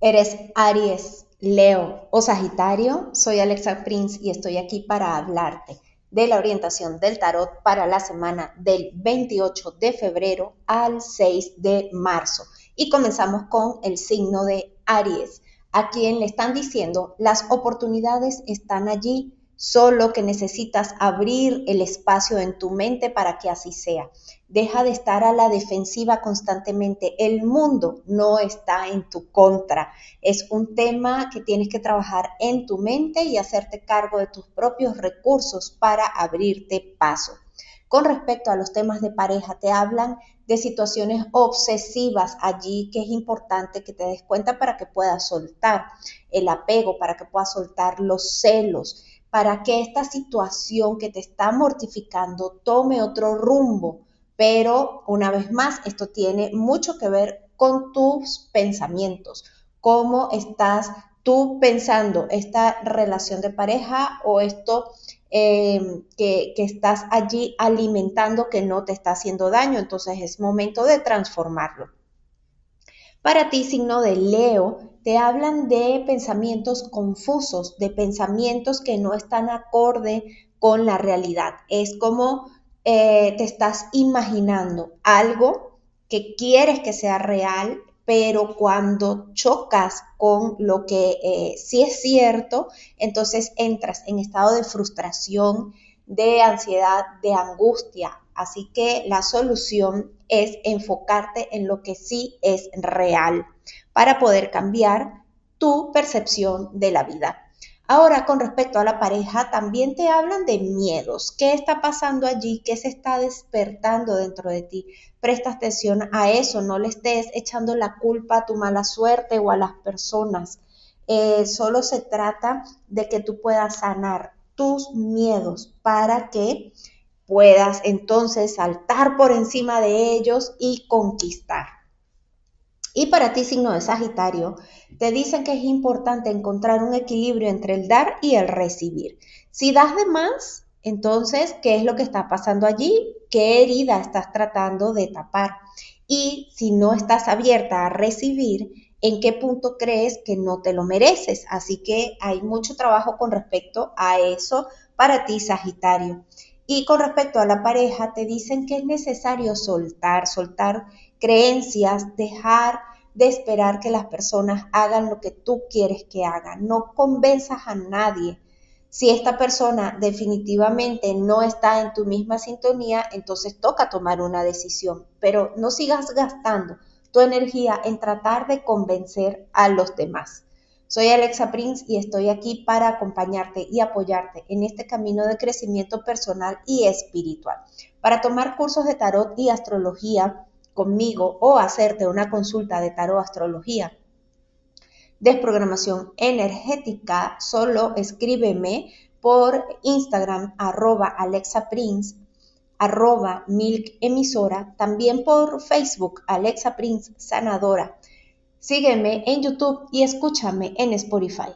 ¿Eres Aries, Leo o Sagitario? Soy Alexa Prince y estoy aquí para hablarte de la orientación del tarot para la semana del 28 de febrero al 6 de marzo. Y comenzamos con el signo de Aries, a quien le están diciendo las oportunidades están allí, solo que necesitas abrir el espacio en tu mente para que así sea. Deja de estar a la defensiva constantemente. El mundo no está en tu contra. Es un tema que tienes que trabajar en tu mente y hacerte cargo de tus propios recursos para abrirte paso. Con respecto a los temas de pareja, te hablan de situaciones obsesivas allí que es importante que te des cuenta para que puedas soltar el apego, para que puedas soltar los celos, para que esta situación que te está mortificando tome otro rumbo pero una vez más, esto tiene mucho que ver con tus pensamientos, cómo estás tú pensando esta relación de pareja o esto eh, que, que, estás allí alimentando que no te está haciendo daño. Entonces es momento de transformarlo. Para ti, signo de Leo, te hablan de pensamientos confusos, de pensamientos que no están acorde con la realidad. Es como eh, te estás imaginando algo que quieres que sea real, pero cuando chocas con lo que eh, sí es cierto, entonces entras en estado de frustración, de ansiedad, de angustia. Así que la solución es enfocarte en lo que sí es real para poder cambiar tu percepción de la vida. Ahora, con respecto a la pareja, también te hablan de miedos. ¿Qué está pasando allí? ¿Qué se está despertando dentro de ti? Presta atención a eso, no le estés echando la culpa a tu mala suerte o a las personas. Eh, solo se trata de que tú puedas sanar tus miedos para que puedas entonces saltar por encima de ellos y conquistar. Y para ti, signo de Sagitario, te dicen que es importante encontrar un equilibrio entre el dar y el recibir. Si das de más, entonces, ¿qué es lo que está pasando allí? ¿Qué herida estás tratando de tapar? Y si no estás abierta a recibir, ¿en qué punto crees que no te lo mereces? Así que hay mucho trabajo con respecto a eso para ti, Sagitario. Y con respecto a la pareja, te dicen que es necesario soltar, soltar creencias, dejar de esperar que las personas hagan lo que tú quieres que hagan. No convenzas a nadie. Si esta persona definitivamente no está en tu misma sintonía, entonces toca tomar una decisión, pero no sigas gastando tu energía en tratar de convencer a los demás. Soy Alexa Prince y estoy aquí para acompañarte y apoyarte en este camino de crecimiento personal y espiritual. Para tomar cursos de tarot y astrología, conmigo o hacerte una consulta de tarot astrología, desprogramación energética, solo escríbeme por Instagram arroba Alexa Prince, arroba Milk Emisora, también por Facebook Alexa Prince Sanadora. Sígueme en YouTube y escúchame en Spotify.